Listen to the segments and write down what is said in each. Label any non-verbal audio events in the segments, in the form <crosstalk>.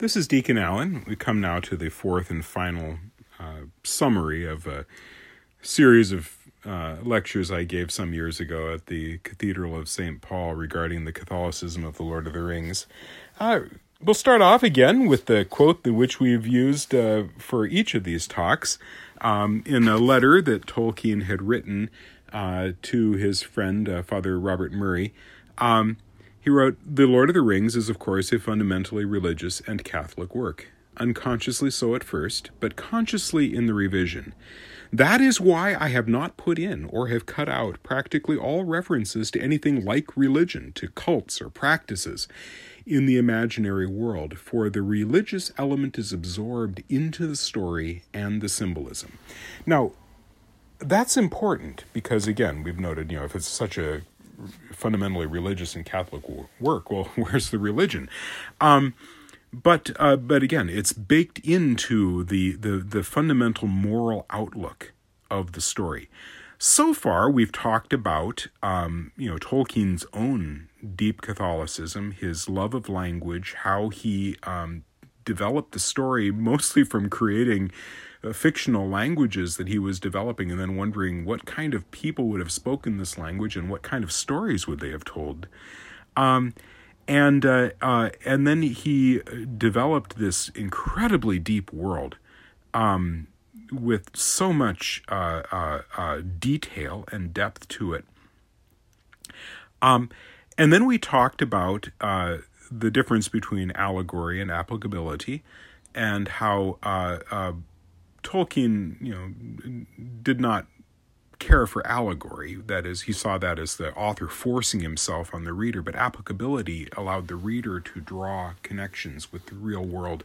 This is Deacon Allen. We come now to the fourth and final uh, summary of a series of uh, lectures I gave some years ago at the Cathedral of St. Paul regarding the Catholicism of the Lord of the Rings. Uh, we'll start off again with the quote which we've used uh, for each of these talks um, in a letter that Tolkien had written uh, to his friend, uh, Father Robert Murray. Um, he wrote, The Lord of the Rings is, of course, a fundamentally religious and Catholic work. Unconsciously so at first, but consciously in the revision. That is why I have not put in or have cut out practically all references to anything like religion, to cults or practices in the imaginary world, for the religious element is absorbed into the story and the symbolism. Now, that's important because, again, we've noted, you know, if it's such a fundamentally religious and Catholic work. Well, <laughs> where's the religion? Um, but uh, but again, it's baked into the, the the fundamental moral outlook of the story. So far, we've talked about um, you know Tolkien's own deep Catholicism, his love of language, how he um, developed the story mostly from creating uh, fictional languages that he was developing and then wondering what kind of people would have spoken this language and what kind of stories would they have told. Um, and uh, uh, and then he developed this incredibly deep world um, with so much uh, uh, uh, detail and depth to it. Um, and then we talked about the difference between allegory and applicability, and how Tolkien, you know, did not care for allegory. That is, he saw that as the author forcing himself on the reader, but applicability allowed the reader to draw connections with the real world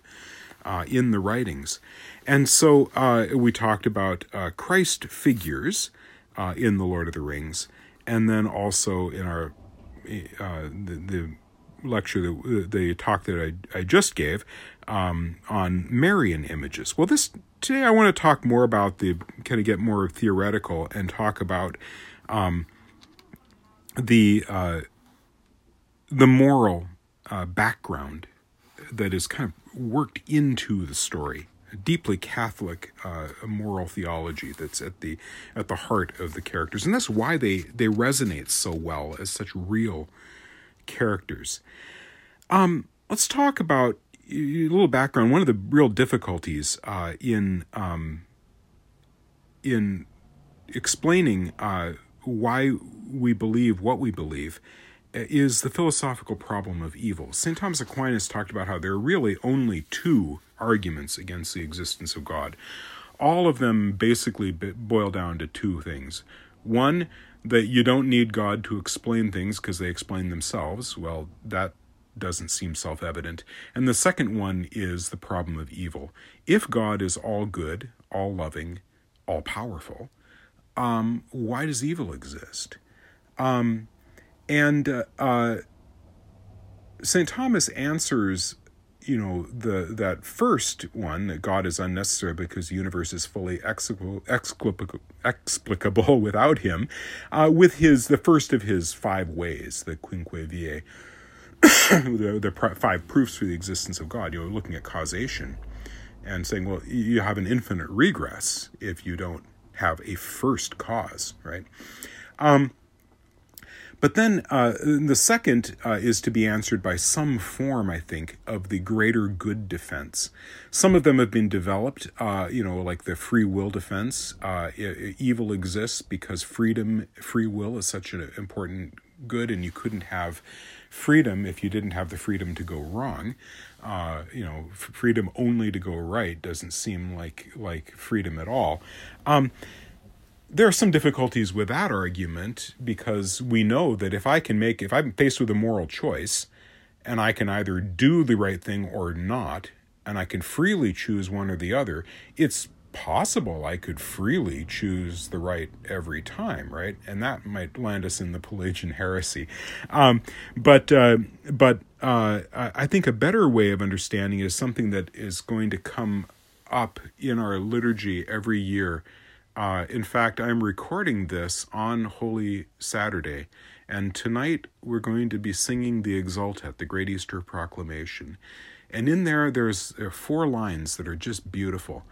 uh, in the writings. And so uh, we talked about uh, Christ figures uh, in The Lord of the Rings, and then also in our uh, the, the lecture, the, the talk that I, I just gave um, on Marian images. Well, this today I want to talk more about the kind of get more theoretical and talk about um, the uh, the moral uh, background that is kind of worked into the story. A deeply Catholic uh, moral theology that's at the at the heart of the characters, and that's why they they resonate so well as such real characters. Um, let's talk about a little background. One of the real difficulties uh, in um, in explaining uh, why we believe what we believe uh, is the philosophical problem of evil. St. Thomas Aquinas talked about how there are really only two arguments against the existence of God. All of them basically boil down to two things. One, that you don't need God to explain things because they explain themselves. Well, that doesn't seem self evident. And the second one is the problem of evil. If God is all good, all loving, all powerful, um, why does evil exist? Um, and uh, uh, St. Thomas answers you know the that first one that God is unnecessary because the universe is fully explicable, explicable, <laughs> without him, uh, with his the first of his five ways, the Quinque Viae, <coughs> the, the five proofs for the existence of God. You know, looking at causation and saying, well, you have an infinite regress if you don't have a first cause, right? Um, but then uh, the second uh, is to be answered by some form, I think, of the greater good defense. Some of them have been developed, uh, you know, like the free will defense. Uh, evil exists because freedom, free will is such an important good, and you couldn't have freedom if you didn't have the freedom to go wrong. Uh, you know, freedom only to go right doesn't seem like like freedom at all. Um, there are some difficulties with that argument because we know that if I can make if I'm faced with a moral choice and I can either do the right thing or not, and I can freely choose one or the other, it's possible I could freely choose the right every time, right? And that might land us in the Pelagian heresy. Um, but uh, but uh, I think a better way of understanding is something that is going to come up in our liturgy every year. Uh, in fact, I'm recording this on Holy Saturday, and tonight we're going to be singing the Exsultet, the Great Easter Proclamation. And in there, there's there four lines that are just beautiful.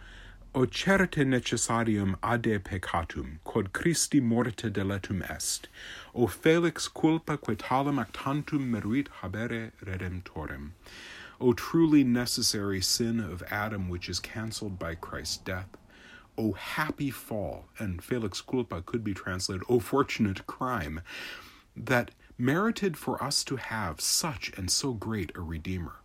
O certe necessarium Adae peccatum, quod Christi morte deletum est. O felix culpa quetalem actantum meruit habere redemptorem. O truly necessary sin of Adam, which is cancelled by Christ's death. O happy fall, and felix culpa could be translated, O fortunate crime, that merited for us to have such and so great a Redeemer.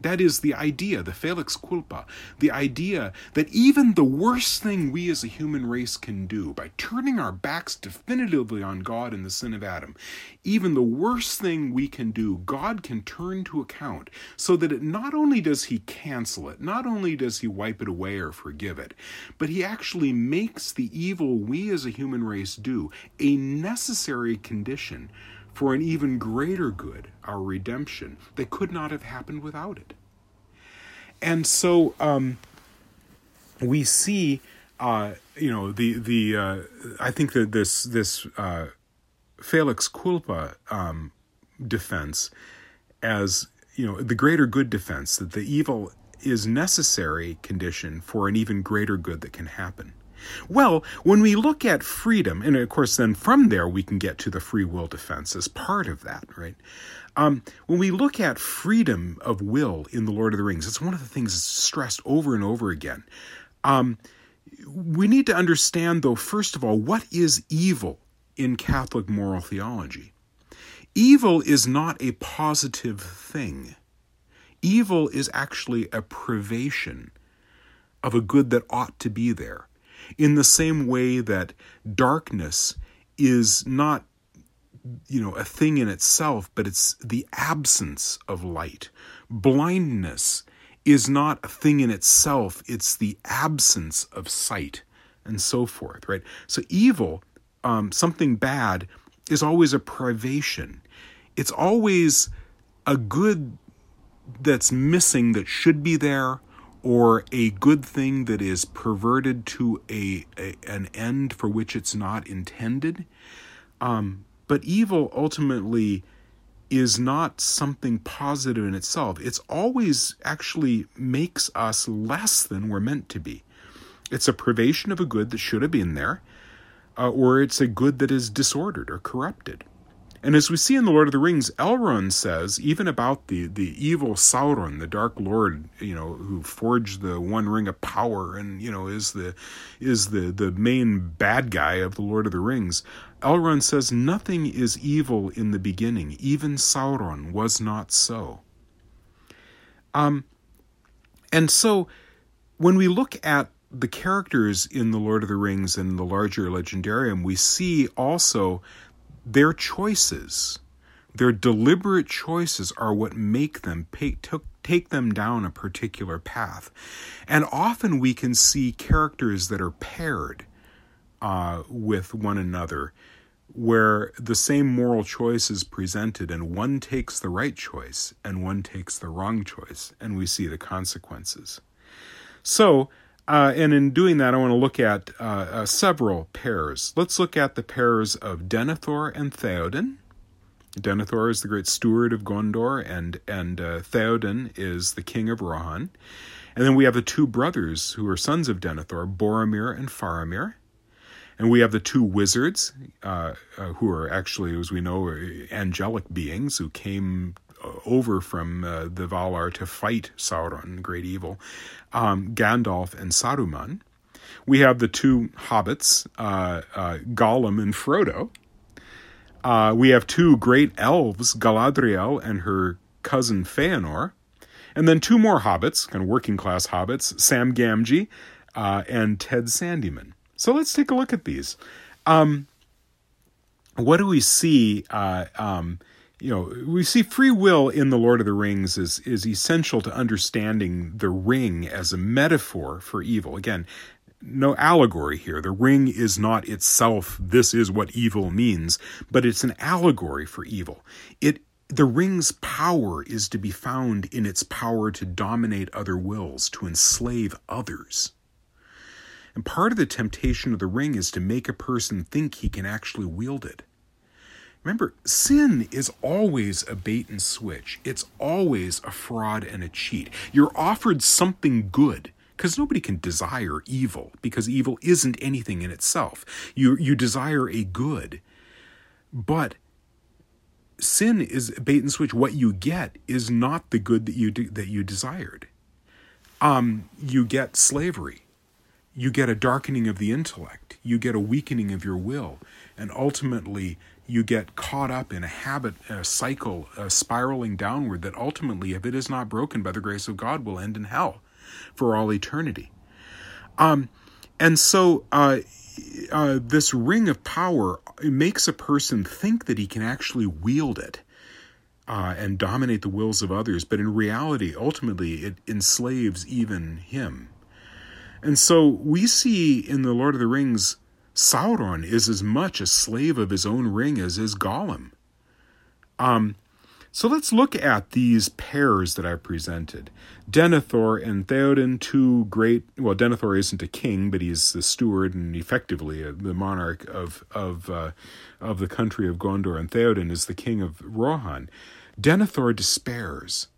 That is the idea, the felix culpa, the idea that even the worst thing we as a human race can do by turning our backs definitively on God in the sin of Adam, even the worst thing we can do, God can turn to account so that it not only does he cancel it, not only does he wipe it away or forgive it, but he actually makes the evil we as a human race do a necessary condition for an even greater good, our redemption, that could not have happened without it. And so um, we see, uh, you know, the the uh, I think that this this uh, Felix culpa um, defense as you know the greater good defense that the evil is necessary condition for an even greater good that can happen. Well, when we look at freedom, and of course, then from there we can get to the free will defense as part of that, right? Um, when we look at freedom of will in The Lord of the Rings, it's one of the things that's stressed over and over again. Um, we need to understand, though, first of all, what is evil in Catholic moral theology? Evil is not a positive thing. Evil is actually a privation of a good that ought to be there in the same way that darkness is not you know a thing in itself but it's the absence of light. Blindness is not a thing in itself. It's the absence of sight and so forth right? So evil um, something bad is always a privation. It's always a good that's missing that should be there or a good thing that is perverted to a, a an end for which it's not intended. Um, but evil ultimately is not something positive in itself. It's always actually makes us less than we're meant to be. It's a privation of a good that should have been there, uh, or it's a good that is disordered or corrupted. And as we see in The Lord of the Rings, Elrond says, even about the, the evil Sauron, the Dark Lord, you know, who forged the One Ring of Power and, you know, is the is the, the main bad guy of The Lord of the Rings, Elrond says, Nothing is evil in the beginning. Even Sauron was not so. Um, and so when we look at the characters in The Lord of the Rings and the larger legendarium, we see also their choices, their deliberate choices, are what make them pay, take them down a particular path. And often we can see characters that are paired uh, with one another where the same moral choice is presented and one takes the right choice and one takes the wrong choice, and we see the consequences. So, uh, and in doing that, I want to look at uh, uh, several pairs. Let's look at the pairs of Denethor and Theoden. Denethor is the great steward of Gondor, and and uh, Theoden is the king of Rohan. And then we have the two brothers who are sons of Denethor, Boromir and Faramir. And we have the two wizards, uh, uh, who are actually, as we know, angelic beings who came over from uh, the Valar to fight Sauron, great evil, um, Gandalf and Saruman. We have the two hobbits, uh, uh, Gollum and Frodo. Uh, we have two great elves, Galadriel and her cousin Feanor. And then two more hobbits, kind of working class hobbits, Sam Gamgee uh, and Ted Sandyman. So let's take a look at these. Um, what do we see? Uh, um, you know, we see free will in the Lord of the Rings is is essential to understanding the ring as a metaphor for evil. Again, no allegory here. The ring is not itself this is what evil means, but it's an allegory for evil. It the ring's power is to be found in its power to dominate other wills, to enslave others. And part of the temptation of the ring is to make a person think he can actually wield it Remember, sin is always a bait and switch. It's always a fraud and a cheat. You're offered something good because nobody can desire evil because evil isn't anything in itself. You you desire a good. But sin is bait and switch. What you get is not the good that you de- that you desired. Um, you get slavery. You get a darkening of the intellect. You get a weakening of your will, and ultimately you get caught up in a habit, a cycle, a spiraling downward that ultimately, if it is not broken by the grace of God, will end in hell for all eternity. Um, and so uh, uh, this ring of power makes a person think that he can actually wield it uh, and dominate the wills of others, but in reality, ultimately, it enslaves even him. And so we see in the Lord of the Rings Sauron is as much a slave of his own ring as is Gollum. Um, so let's look at these pairs that I presented. Denethor and Theoden, two great. Well, Denethor isn't a king, but he's the steward and effectively a, the monarch of of uh, of the country of Gondor, and Theoden is the king of Rohan. Denethor despairs,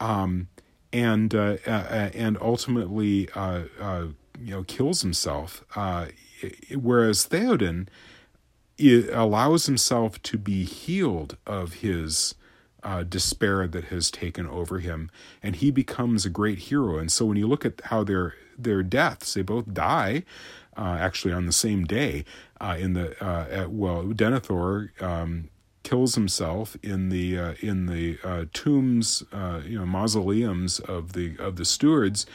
um, and uh, uh, and ultimately uh, uh, you know kills himself uh, whereas Theoden allows himself to be healed of his uh, despair that has taken over him, and he becomes a great hero. And so when you look at how their their deaths, they both die. Uh, actually, on the same day, uh, in the uh, at, well, Denethor um, kills himself in the uh, in the uh, tombs, you know, mausoleums of the of the stewards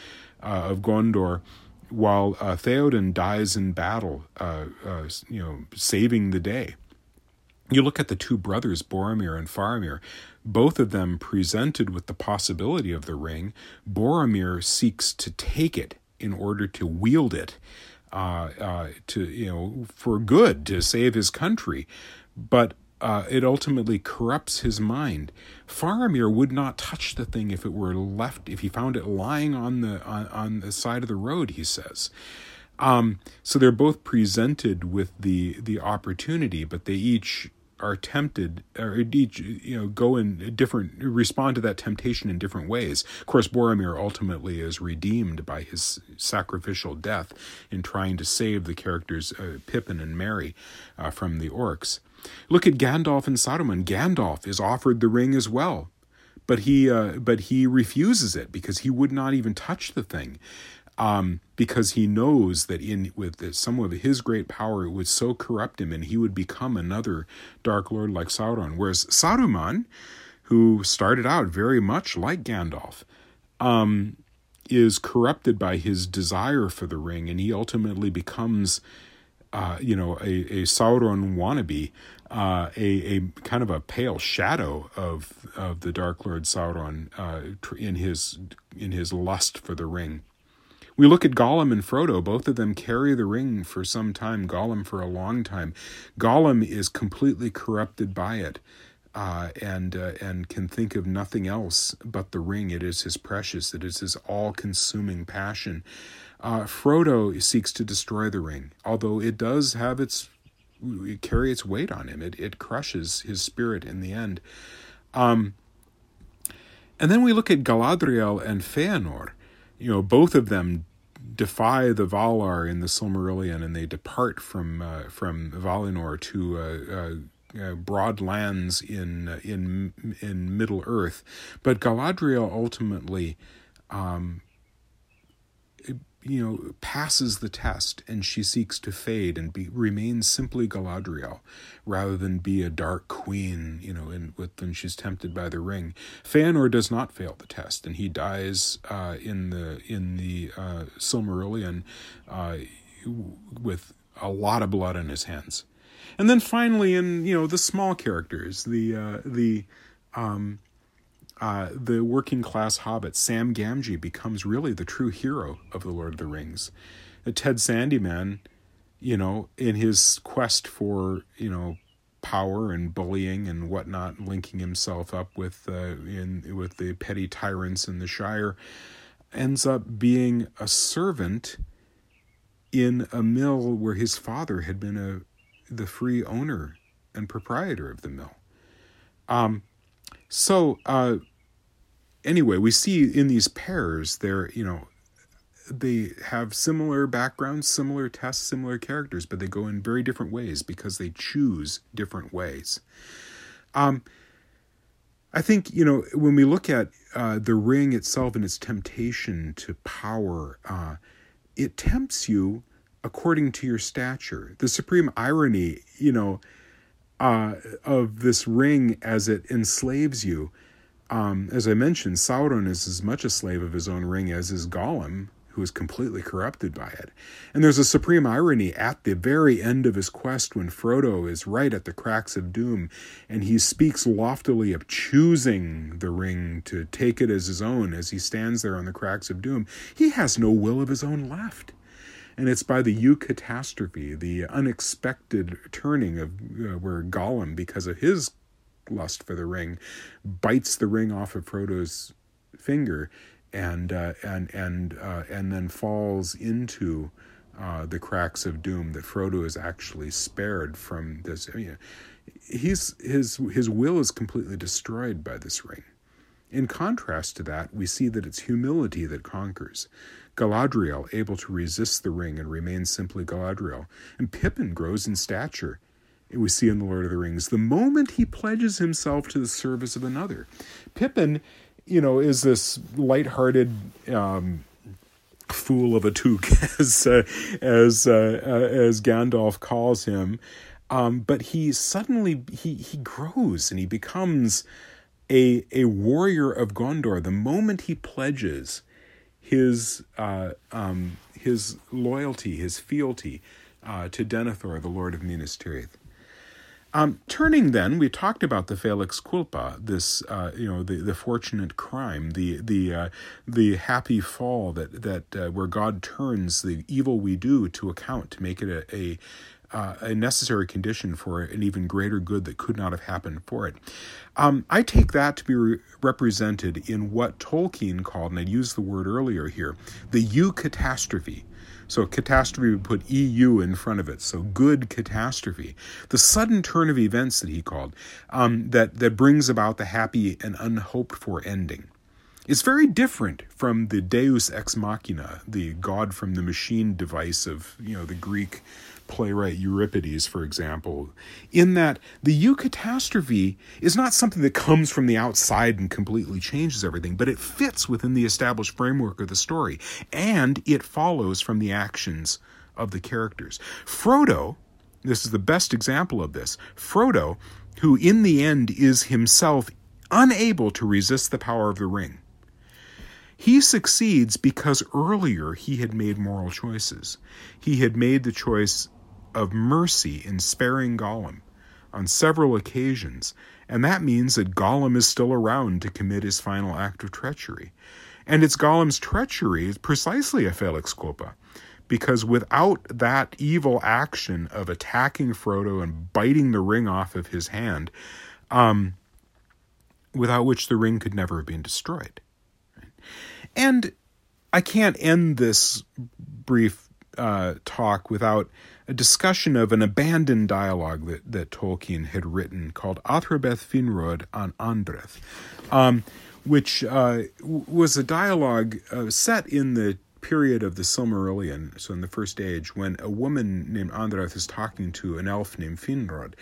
of Gondor while uh, Theoden dies in battle, uh, uh, you know, saving the day. You look at the two brothers, Boromir and Faramir, both of them presented with the possibility of the ring. Boromir seeks to take it in order to wield it, uh, uh, to you know, for good, to save his country. But uh, it ultimately corrupts his mind. Faramir would not touch the thing if it were left, if he found it lying on the on, on the side of the road. He says. Um, so they're both presented with the the opportunity, but they each are tempted or each you know go in different respond to that temptation in different ways of course boromir ultimately is redeemed by his sacrificial death in trying to save the characters uh, pippin and merry uh, from the orcs Look at Gandalf and Saruman. Gandalf is offered the ring as well, but he uh, but he refuses it because he would not even touch the thing. Um, because he knows that in with some of his great power it would so corrupt him and he would become another dark lord like Sauron. Whereas Saruman, who started out very much like Gandalf, um, is corrupted by his desire for the ring, and he ultimately becomes uh, you know, a, a Sauron wannabe, uh, a, a kind of a pale shadow of of the Dark Lord Sauron uh, in his in his lust for the ring. We look at Gollum and Frodo. Both of them carry the ring for some time. Gollum for a long time. Gollum is completely corrupted by it, uh, and uh, and can think of nothing else but the ring. It is his precious. It is his all-consuming passion. Uh, Frodo seeks to destroy the ring, although it does have its it carry its weight on him. It it crushes his spirit in the end. Um, and then we look at Galadriel and Feanor. You know, both of them defy the Valar in the Silmarillion, and they depart from uh, from Valinor to uh, uh, uh broad lands in in in Middle Earth. But Galadriel ultimately um, you know, passes the test and she seeks to fade and be remain simply Galadriel rather than be a dark queen, you know, in with when she's tempted by the ring. Feanor does not fail the test and he dies uh, in the in the uh, Silmarillion uh, with a lot of blood on his hands. And then finally in, you know, the small characters, the uh, the um, uh, the working class hobbit Sam Gamgee becomes really the true hero of the Lord of the Rings. Uh, Ted Sandyman, you know, in his quest for you know power and bullying and whatnot, linking himself up with uh, in with the petty tyrants in the Shire, ends up being a servant in a mill where his father had been a the free owner and proprietor of the mill. Um, so uh, anyway, we see in these pairs, they're you know they have similar backgrounds, similar tests, similar characters, but they go in very different ways because they choose different ways. Um, I think you know when we look at uh, the ring itself and its temptation to power, uh, it tempts you according to your stature. The supreme irony, you know, uh, of this ring as it enslaves you. Um, as I mentioned, Sauron is as much a slave of his own ring as is Gollum, who is completely corrupted by it. And there's a supreme irony at the very end of his quest when Frodo is right at the cracks of doom and he speaks loftily of choosing the ring to take it as his own as he stands there on the cracks of doom. He has no will of his own left. And it's by the eucatastrophe, the unexpected turning of uh, where Gollum, because of his lust for the ring, bites the ring off of Frodo's finger and uh, and and uh, and then falls into uh, the cracks of doom that Frodo is actually spared from this. I mean, he's his his will is completely destroyed by this ring. In contrast to that, we see that it's humility that conquers. Galadriel able to resist the ring and remain simply Galadriel, and Pippin grows in stature. We see in the Lord of the Rings the moment he pledges himself to the service of another. Pippin you know, is this lighthearted um, fool of a took, <laughs> as uh, as uh, uh, as Gandalf calls him. Um, but he suddenly he he grows and he becomes a a warrior of Gondor the moment he pledges his uh, um, his loyalty, his fealty uh, to Denethor, the Lord of Minas Tirith. Um, turning then, we talked about the felix culpa, this uh, you know the, the fortunate crime, the the uh, the happy fall that that uh, where God turns the evil we do to account to make it a, a uh, a necessary condition for an even greater good that could not have happened for it. Um, I take that to be re- represented in what Tolkien called, and I used the word earlier here, the U eucatastrophe. So catastrophe would put EU in front of it. So good catastrophe. The sudden turn of events that he called, um, that, that brings about the happy and unhoped for ending. It's very different from the Deus ex machina, the God from the machine device of you know the Greek playwright Euripides, for example, in that the eucatastrophe is not something that comes from the outside and completely changes everything, but it fits within the established framework of the story, and it follows from the actions of the characters. Frodo, this is the best example of this, Frodo, who in the end is himself unable to resist the power of the ring. He succeeds because earlier he had made moral choices. He had made the choice of mercy in sparing Gollum on several occasions, and that means that Gollum is still around to commit his final act of treachery. And it's Gollum's treachery is precisely a Felix Culpa, because without that evil action of attacking Frodo and biting the ring off of his hand, um, without which the ring could never have been destroyed. And I can't end this brief uh, talk without a discussion of an abandoned dialogue that, that Tolkien had written called Athrabeth Finrod an Andreth, um, which uh, was a dialogue uh, set in the period of the Silmarillion, so in the First Age, when a woman named Andreth is talking to an elf named Finrod,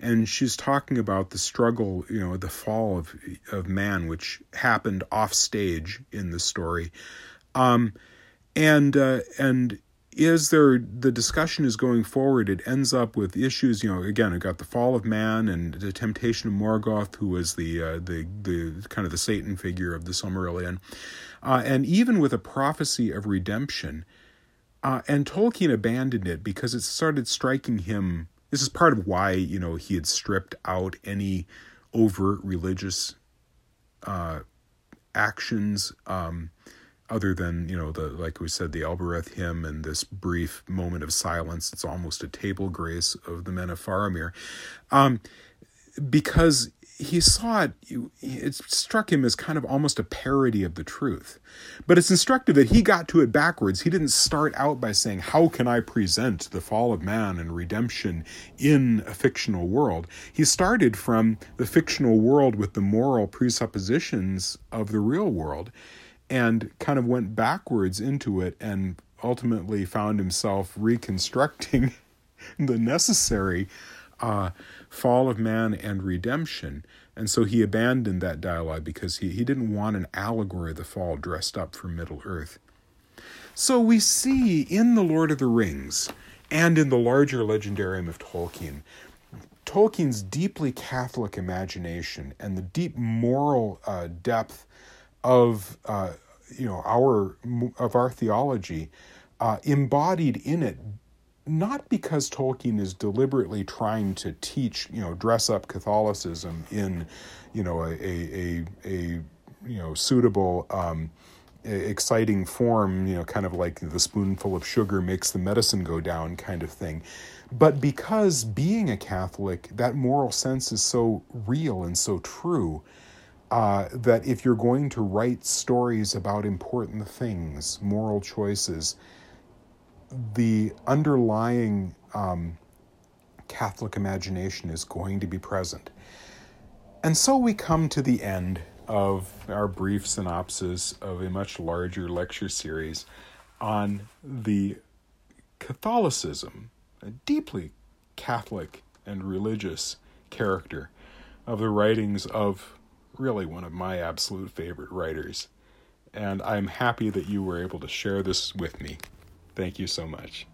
and she's talking about the struggle, you know, the fall of of man, which happened off stage in the story, um, and uh, and is there the discussion is going forward it ends up with issues you know again it got the fall of man and the temptation of morgoth who was the uh, the the kind of the satan figure of the silmarillion uh, and even with a prophecy of redemption uh, and tolkien abandoned it because it started striking him this is part of why you know he had stripped out any overt religious uh, actions um, other than you know the like we said the Elbereth hymn and this brief moment of silence. It's almost a table grace of the men of Faramir, um, because he saw it, it struck him as kind of almost a parody of the truth. But it's instructive that he got to it backwards. He didn't start out by saying, How can I present the fall of man and redemption in a fictional world? He started from the fictional world with the moral presuppositions of the real world and kind of went backwards into it and ultimately found himself reconstructing <laughs> the necessary uh, fall of man and redemption. And so he abandoned that dialogue because he, he didn't want an allegory of the fall dressed up for Middle Earth. So we see in The Lord of the Rings and in the larger legendarium of Tolkien, Tolkien's deeply Catholic imagination and the deep moral uh, depth of uh, you know our of our theology uh, embodied in it not because Tolkien is deliberately trying to teach, you know, dress up Catholicism in, you know, a a a, a you know suitable, um, exciting form, you know, kind of like the spoonful of sugar makes the medicine go down kind of thing, but because being a Catholic, that moral sense is so real and so true. Uh, that if you're going to write stories about important things, moral choices, the underlying um, Catholic imagination is going to be present. And so we come to the end of our brief synopsis of a much larger lecture series on the Catholicism, a deeply Catholic and religious character of the writings of really one of my absolute favorite writers. And I'm happy that you were able to share this with me. Thank you so much.